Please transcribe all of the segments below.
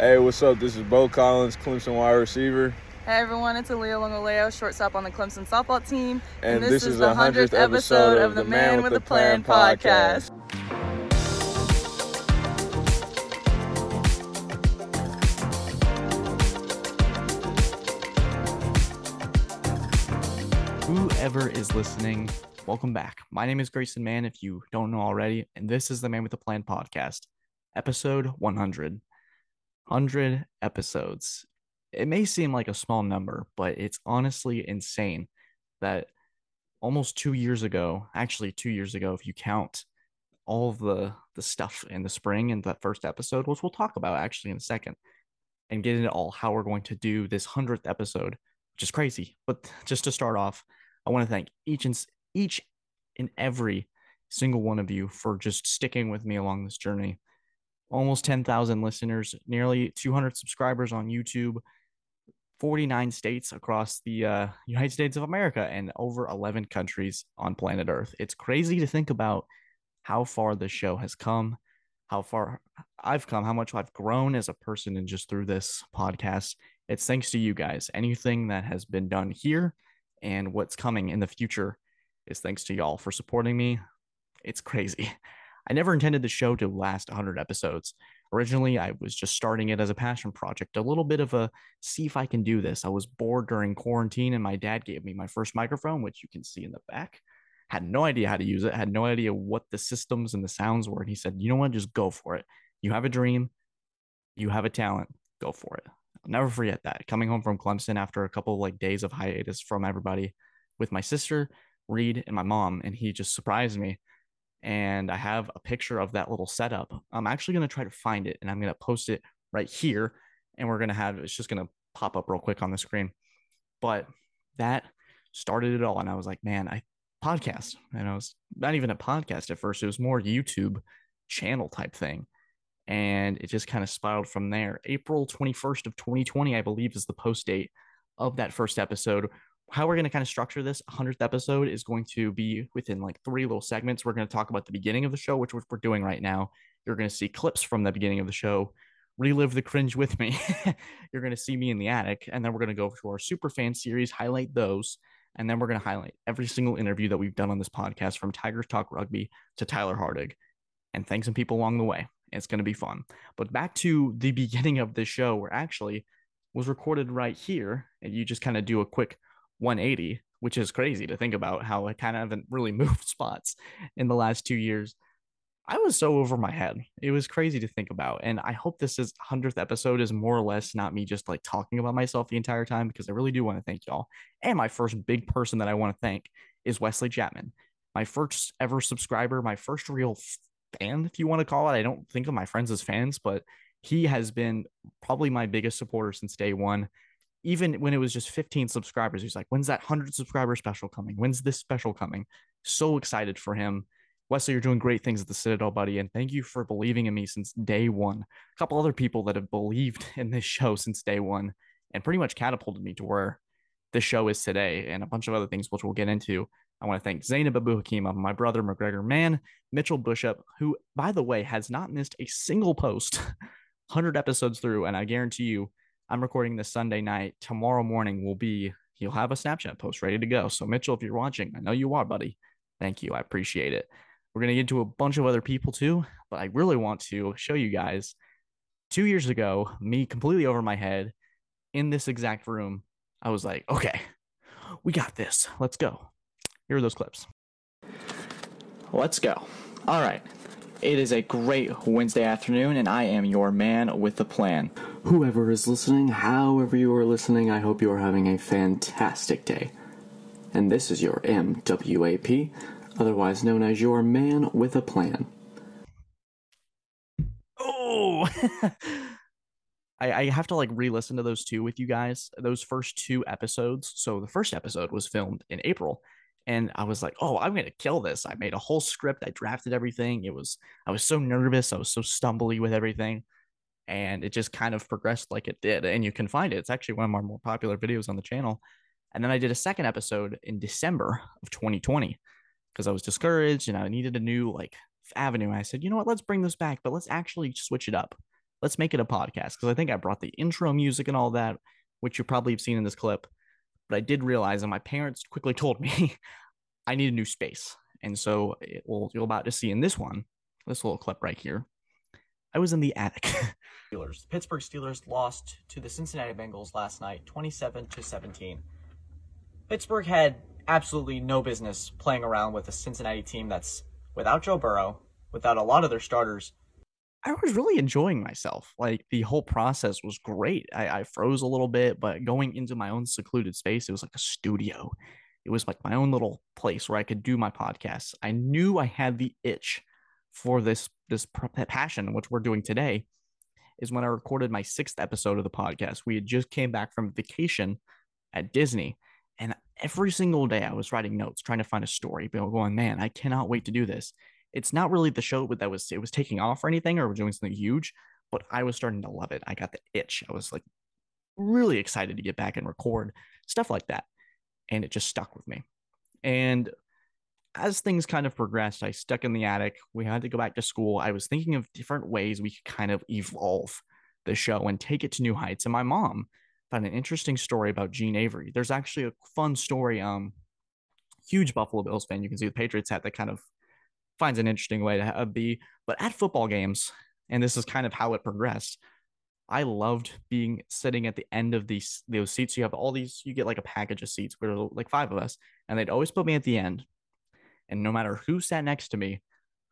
Hey, what's up? This is Beaux Collins, Clemson wide receiver. Hey everyone, it's Aaliyah Longoleo, shortstop on the Clemson softball team. And, this, is the 100th episode of the Man with a Plan podcast. Whoever is listening, welcome back. My name is Grayson Mann, if you don't know already, and this is the Man with a Plan podcast, episode 100. 100 episodes. It may seem like a small number, but it's honestly insane that almost two years ago, actually two years ago, if you count all the the stuff in the spring and that first episode, which we'll talk about actually in a second, and get into all how we're going to do this hundredth episode, which is crazy. But just to start off, I want to thank each and each and every single one of you for just sticking with me along this journey. Almost 10,000 listeners, nearly 200 subscribers on YouTube, 49 states across the uh, United States of America, and over 11 countries on planet Earth. It's crazy to think about how far the show has come, how far I've come, how much I've grown as a person, and just through this podcast. It's thanks to you guys. Anything that has been done here and what's coming in the future is thanks to y'all for supporting me. It's crazy. I never intended the show to last 100 episodes. Originally, I was just starting it as a passion project, a little bit of a see if I can do this. I was bored during quarantine, and my dad gave me my first microphone, which you can see in the back. Had no idea how to use it, had no idea what the systems and the sounds were. And he said, You know what? Just go for it. You have a dream, you have a talent, go for it. I'll never forget that. Coming home from Clemson after a couple of like days of hiatus from everybody with my sister, Reed, and my mom, and he just surprised me and I have a picture of that little setup. I'm actually going to try to find it and I'm going to post it right here. And we're going to have it's just going to pop up real quick on the screen. But that started it all. And I was like, man, I podcast. And I was not even a podcast at first, it was more YouTube channel type thing. And it just kind of spiraled from there. April 21st of 2020, I believe, is the post date of that first episode how we're going to kind of structure this 100th episode is going to be within like three little segments. We're going to talk about the beginning of the show, which we're doing right now. You're going to see clips from the beginning of the show, relive the cringe with me. You're going to see me in the attic, and then we're going to go to our super fan series, highlight those, and then we're going to highlight every single interview that we've done on this podcast from Tigers Talk Rugby to Tyler Hardig, and thank some people along the way. It's going to be fun. But back to the beginning of the show, where actually was recorded right here, and you just kind of do a quick 180, which is crazy to think about how I kind of haven't really moved spots in the last two years. I was so over my head. It was crazy to think about. And I hope this is 100th episode is more or less not me just like talking about myself the entire time because I really do want to thank y'all. And my first big person that I want to thank is Wesley Chapman, my first ever subscriber, my first real fan, if you want to call it. I don't think of my friends as fans, but he has been probably my biggest supporter since day one even when it was just 15 subscribers, he's like, when's that 100 subscriber special coming? When's this special coming? So excited for him. Wesley, you're doing great things at the Citadel, buddy. And thank you for believing in me since day one. A couple other people that have believed in this show since day one and pretty much catapulted me to where the show is today and a bunch of other things, which we'll get into. I want to thank Zainab Abu Hakima, my brother, McGregor Mann, Mitchell Bushup, who, by the way, has not missed a single post 100 episodes through. And I guarantee you, I'm recording this Sunday night. Tomorrow morning will be you'll have a Snapchat post ready to go. So Mitchell, if you're watching, I know you are, buddy. Thank you. I appreciate it. We're gonna get to a bunch of other people too, but I really want to show you guys. Two years ago, me completely over my head in this exact room, I was like, okay, we got this. Let's go. Here are those clips. Let's go. All right. It is a great Wednesday afternoon, and I am your man with the plan. Whoever is listening, however you are listening, I hope you are having a fantastic day. And this is your MWAP, otherwise known as your man with a plan. Oh, I, I have to like re listen to those two with you guys, those first two episodes. So the first episode was filmed in April and I was like, "Oh, I'm gonna kill this." I made a whole script. I drafted everything. It was I was so nervous. I was so stumbly with everything, and it just kind of progressed like it did. And you can find it. It's actually one of our more popular videos on the channel. And then I did a second episode in December of 2020 because I was discouraged and I needed a new like avenue. I said, you know what? Let's bring this back, but let's actually switch it up. let's make it a podcast because I think I brought the intro music and all that, which you probably have seen in this clip. But I did realize, and my parents quickly told me, I need a new space. And so, it, well, you're about to see in this one, this little clip right here, I was in the attic. Steelers. The Pittsburgh Steelers lost to the Cincinnati Bengals last night, 27 to 17. Pittsburgh had absolutely no business playing around with a Cincinnati team that's without Joe Burrow, without a lot of their starters. I was really enjoying myself. Like the whole process was great. I, I froze a little bit, but going into my own secluded space, it was like a studio. It was like my own little place where I could do my podcasts. I knew I had the itch for this this passion, which we're doing today, is when I recorded my sixth episode of the podcast. We had just came back from vacation at Disney, and every single day I was writing notes, trying to find a story, but going, man, I cannot wait to do this. It's not really the show that was it was taking off or anything or doing something huge, but I was starting to love it. I got the itch. I was like really excited to get back and record stuff like that, and it just stuck with me. And as things kind of progressed, I stuck in the attic. We had to go back to school. I was thinking of different ways we could kind of evolve the show and take it to new heights. And my mom found an interesting story about Gene Avery. There's actually a fun story. Um, huge Buffalo Bills fan. You can see the Patriots hat that kind of finds an interesting way to uh, be. But at football games, and this is kind of how it progressed. I loved being sitting at the end of these those seats. You have all these, you get like a package of seats where like five of us, and they'd always put me at the end and no matter who sat next to me,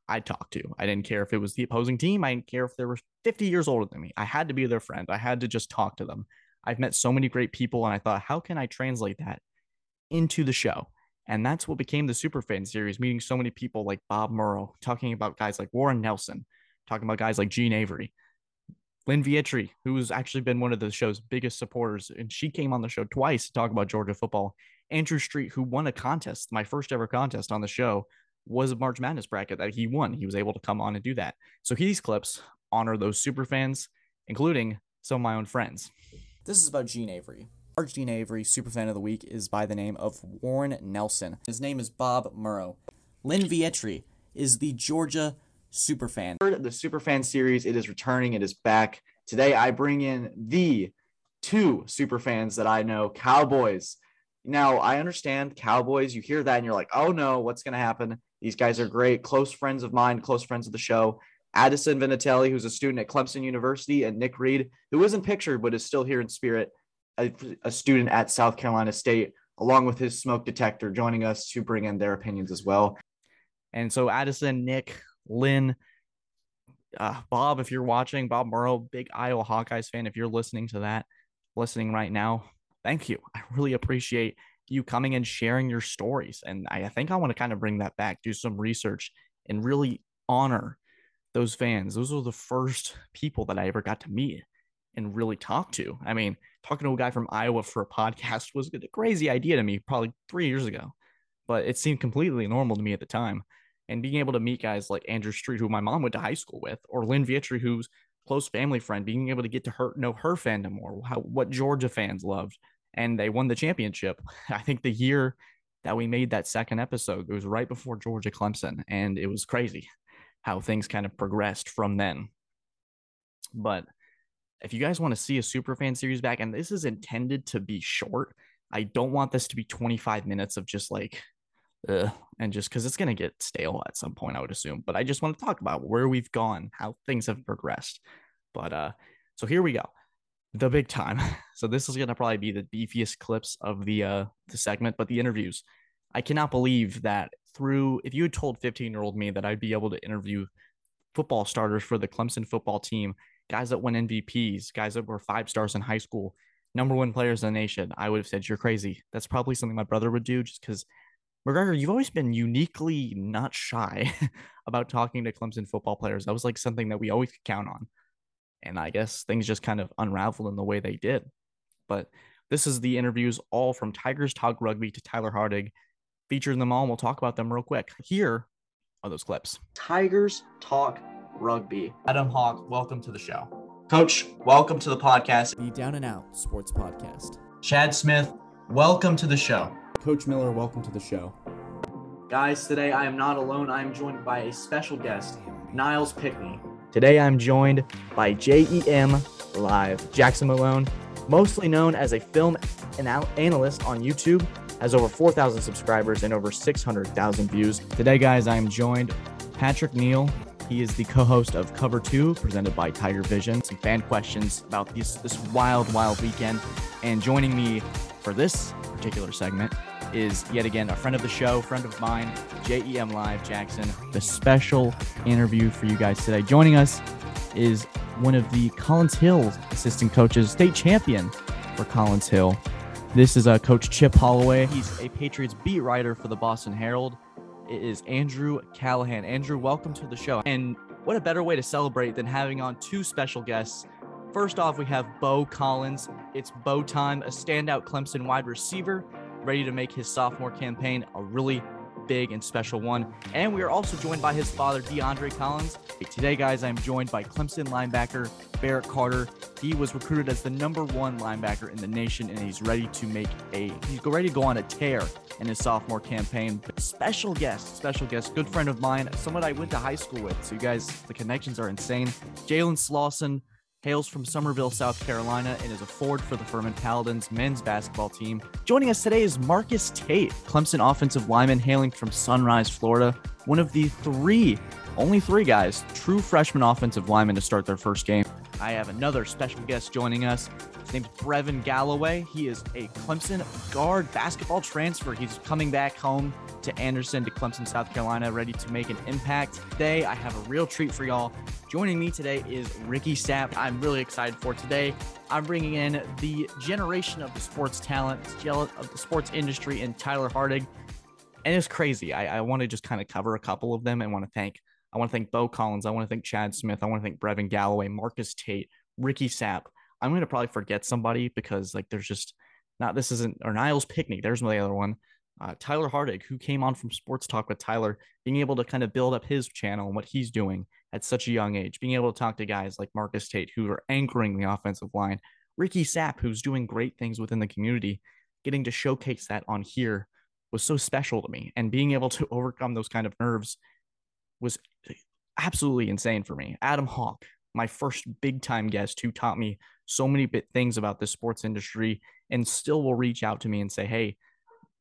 I'd talk to. I didn't care if it was the opposing team. I didn't care if they were 50 years older than me. I had to be their friend. I had to just talk to them. I've met so many great people, and I thought, how can I translate that into the show? And that's what became the Superfan series, meeting so many people like Bob Murrow, talking about guys like Warren Nelson, talking about guys like Gene Avery, Lynn Vietri, who's actually been one of the show's biggest supporters, and she came on the show twice to talk about Georgia football. Andrew Street, who won a contest, my first ever contest on the show, was a March Madness bracket that he won. He was able to come on and do that. So these clips honor those super fans, including some of my own friends. This is about Gene Avery. Our Gene Avery super fan of the week is by the name of Warren Nelson. His name is Bob Murrow. Lynn Vietri is the Georgia super fan. The super fan series, it is returning, it is back. Today I bring in the two super fans that I know, Cowboys now, I understand Cowboys, you hear that and you're like, oh no, what's going to happen? These guys are great, close friends of mine, close friends of the show. Addison Vinatieri, who's a student at Clemson University, and Nick Reed, who isn't pictured but is still here in spirit, a, a student at South Carolina State, along with his smoke detector, joining us to bring in their opinions as well. And so, Addison, Nick, Lynn, uh, Bob, if you're watching, Bob Murrow, big Iowa Hawkeyes fan, if you're listening to that, listening right now, thank you. I really appreciate you coming and sharing your stories. And I, I think I want to kind of bring that back, do some research, and really honor those fans. Those were the first people that I ever got to meet and really talk to. I mean, talking to a guy from Iowa for a podcast was a crazy idea to me probably three years ago, but it seemed completely normal to me at the time. And being able to meet guys like Andrew Street, who my mom went to high school with, or Lynn Vietri, who's close family friend, being able to get to her know her fandom or how what Georgia fans loved, and they won the championship. I think the year that we made that second episode, it was right before Georgia Clemson, and it was crazy how things kind of progressed from then. But if you guys want to see a super fan series back, and this is intended to be short, I don't want this to be 25 minutes of just like uh, and just because it's going to get stale at some point, I would assume. But I just want to talk about where we've gone, how things have progressed. But uh, so here we go, the big time. So this is going to probably be the beefiest clips of the uh the segment, but the interviews. I cannot believe that through if you had told 15 year old me that I'd be able to interview football starters for the Clemson football team, guys that won MVPs, guys that were five stars in high school, number one players in the nation, I would have said you're crazy. That's probably something my brother would do just because McGregor, you've always been uniquely not shy about talking to Clemson football players. That was like something that we always could count on. And I guess things just kind of unraveled in the way they did. But this is the interviews all from Tigers Talk Rugby to Tyler Hardig, featuring them all. And we'll talk about them real quick. Here are those clips. Tigers Talk Rugby. Adam Hawk, welcome to the show. Coach, welcome to the podcast. The Down and Out Sports Podcast. Chad Smith, welcome to the show. Coach Miller, welcome to the show. Guys, today I am not alone. I am joined by a special guest, Nyles Pinckney. Today I'm joined by JEM Live. Jackson Malone, mostly known as a film analyst on YouTube, has over 4,000 subscribers and over 600,000 views. Today, guys, I am joined Patrick Neal. He is the co-host of Cover Two, presented by Tiger Vision. Some fan questions about this this wild, wild weekend, and joining me for this particular segment is yet again a friend of the show, friend of mine, JEM Live Jackson. The special interview for you guys today. Joining us is one of the Collins Hill assistant coaches, state champion for Collins Hill. This is uh, Coach Chip Holloway. He's a Patriots beat writer for the Boston Herald. It is Andrew Callahan. Andrew, welcome to the show. And what a better way to celebrate than having on two special guests. First off, we have Beaux Collins. It's Beaux time, a standout Clemson wide receiver, ready to make his sophomore campaign a really big and special one. And we are also joined by his father, DeAndre Collins. Today, guys, I'm joined by Clemson linebacker Barrett Carter. He was recruited as the number one linebacker in the nation, and he's ready to make a he's ready to go on a tear in his sophomore campaign. But special guest, special guest, good friend of mine, someone I went to high school with. So you guys, the connections are insane. Jalen Slawson hails from Summerville, South Carolina, and is a forward for the Furman Paladins men's basketball team. Joining us today is Marcus Tate, Clemson offensive lineman hailing from Sunrise, Florida, one of the three, only three guys, true freshman offensive linemen to start their first game. I have another special guest joining us. His name's Brevin Galloway. He is a Clemson guard basketball transfer. He's coming back home to Anderson to Clemson, South Carolina, ready to make an impact. Today, I have a real treat for y'all. Joining me today is Ricky Sapp. I'm really excited for today. I'm bringing in the generation of the sports talent, of the sports industry, and Tyler Hardig. And it's crazy. I, I want to just kind of cover a couple of them and want to thank I want to thank Beaux Collins. I want to thank Chad Smith. I want to thank Brevin Galloway, Marcus Tate, Ricky Sapp. I'm going to probably forget somebody because like there's just not this isn't or Nyles Pinckney. There's my other one. Uh, Tyler Hardig, who came on from Sports Talk with Tyler, being able to kind of build up his channel and what he's doing at such a young age, being able to talk to guys like Marcus Tate, who are anchoring the offensive line, Ricky Sapp, who's doing great things within the community, getting to showcase that on here was so special to me. And being able to overcome those kind of nerves was eh, absolutely insane for me. Adam Hawk, my first big time guest who taught me so many bit things about the sports industry and still will reach out to me and say, Hey,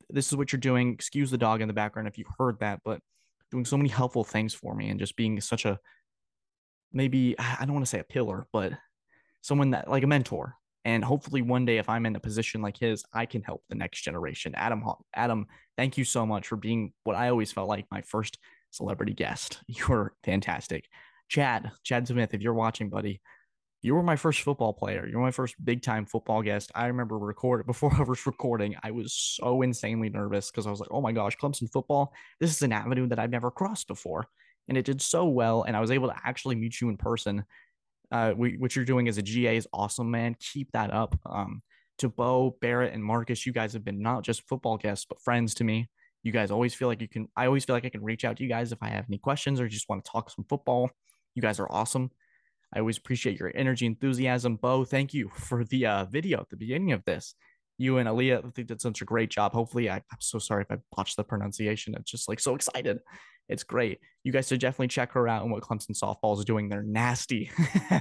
this is what you're doing. Excuse the dog in the background if you heard that, but doing so many helpful things for me and just being such a maybe I don't want to say a pillar, but someone that like a mentor. And hopefully one day if I'm in a position like his, I can help the next generation. Adam Hawk. Adam, thank you so much for being what I always felt like my first celebrity guest. You're fantastic. Chad, Chad Smith, if you're watching, buddy, you were my first football player. You're my first big time football guest. I remember record before I was recording, I was so insanely nervous because I was like, oh my gosh, Clemson football. This is an avenue that I've never crossed before. And it did so well. And I was able to actually meet you in person. Uh, we, what you're doing as a GA is awesome, man. Keep that up. Um, to Beaux, Barrett, and Marcus, you guys have been not just football guests, but friends to me. You guys always feel like you can, I always feel like I can reach out to you guys if I have any questions or just want to talk some football. You guys are awesome. I always appreciate your energy, enthusiasm. Beaux, thank you for the uh, video at the beginning of this. You and Aaliyah, I think did such a great job. Hopefully, I, am so sorry if I botched the pronunciation. It's just like so excited. It's great. You guys should definitely check her out and what Clemson softball is doing. They're nasty.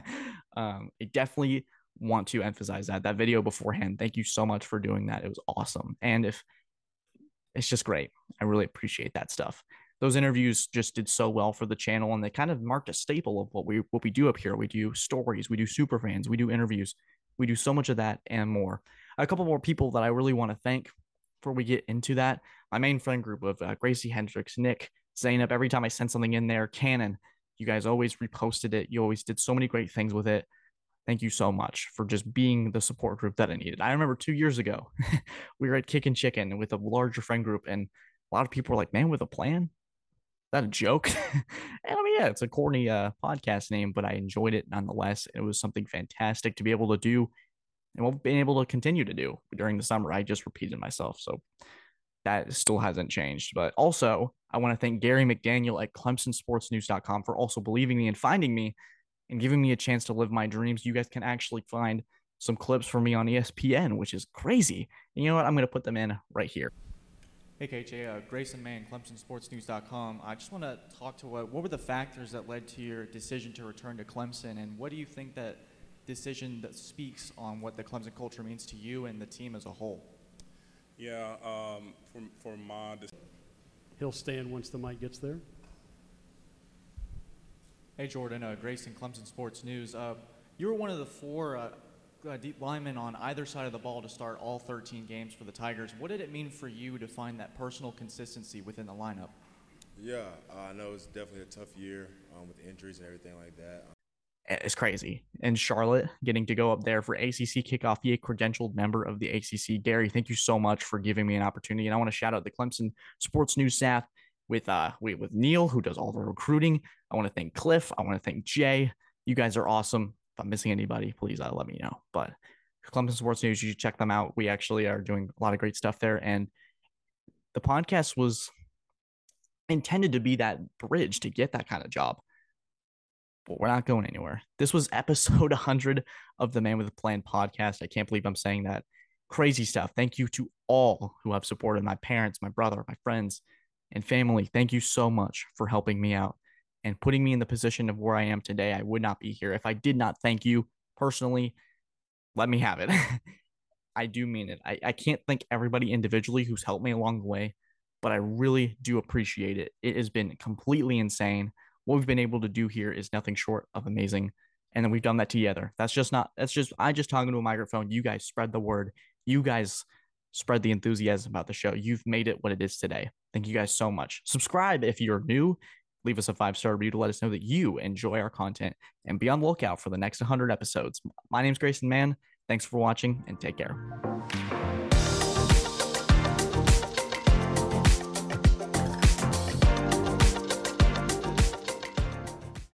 um, I definitely want to emphasize that. That video beforehand, thank you so much for doing that. It was awesome. And if it's just great, I really appreciate that stuff those interviews just did so well for the channel and they kind of marked a staple of what we what we do up here. We do stories, we do super fans, we do interviews, we do so much of that and more. A couple more people that I really want to thank before we get into that. My main friend group of uh, Gracie Hendricks, Nick, Zainab. Every time I sent something in there, Cannon, you guys always reposted it. You always did so many great things with it. Thank you so much for just being the support group that I needed. I remember two years ago, we were at Kickin' Chicken with a larger friend group, and a lot of people were like, "Man, with a plan, that a joke? and I mean, yeah, it's a corny uh, podcast name, but I enjoyed it nonetheless. It was something fantastic to be able to do and we've been able to continue to do during the summer. I just repeated myself. So that still hasn't changed. But also, I want to thank Gary McDaniel at ClemsonSportsNews.com for also believing me and finding me and giving me a chance to live my dreams. You guys can actually find some clips for me on ESPN, which is crazy. And you know what? I'm going to put them in right here. Hey KJ, uh, Grayson Mann, ClemsonSportsNews.com. I just want to talk to what what were the factors that led to your decision to return to Clemson, and what do you think that decision that speaks on what the Clemson culture means to you and the team as a whole? Yeah, um, for, for my He'll stand once the mic gets there. Hey Jordan, uh, Grayson, Clemson Sports News. Uh, you were one of the four uh, uh, deep linemen on either side of the ball to start all 13 games for the Tigers. What did it mean for you to find that personal consistency within the lineup? Yeah, I know it's definitely a tough year um, with injuries and everything like that. It's crazy. And Charlotte getting to go up there for ACC kickoff, be a credentialed member of the ACC. Gary, thank you so much for giving me an opportunity. And I want to shout out the Clemson Sports News staff with uh with Neil who does all the recruiting. I want to thank Cliff. I want to thank Jay. You guys are awesome. If I'm missing anybody, please uh, let me know. But Clemson Sports News, you should check them out. We actually are doing a lot of great stuff there, and the podcast was intended to be that bridge to get that kind of job. But we're not going anywhere. This was episode 100 of the Man with a Plan podcast. I can't believe I'm saying that. Crazy stuff. Thank you to all who have supported my parents, my brother, my friends, and family. Thank you so much for helping me out and putting me in the position of where I am today. I would not be here if I did not thank you personally. Let me have it. I do mean it. I, I can't thank everybody individually who's helped me along the way, but I really do appreciate it. It has been completely insane. What we've been able to do here is nothing short of amazing. And then we've done that together. That's just not, that's just, I just talking to a microphone. You guys spread the word. You guys spread the enthusiasm about the show. You've made it what it is today. Thank you guys so much. Subscribe if you're new. Leave us a five star review to let us know that you enjoy our content and be on the lookout for the next 100 episodes. My name's Grayson Mann. Thanks for watching and take care.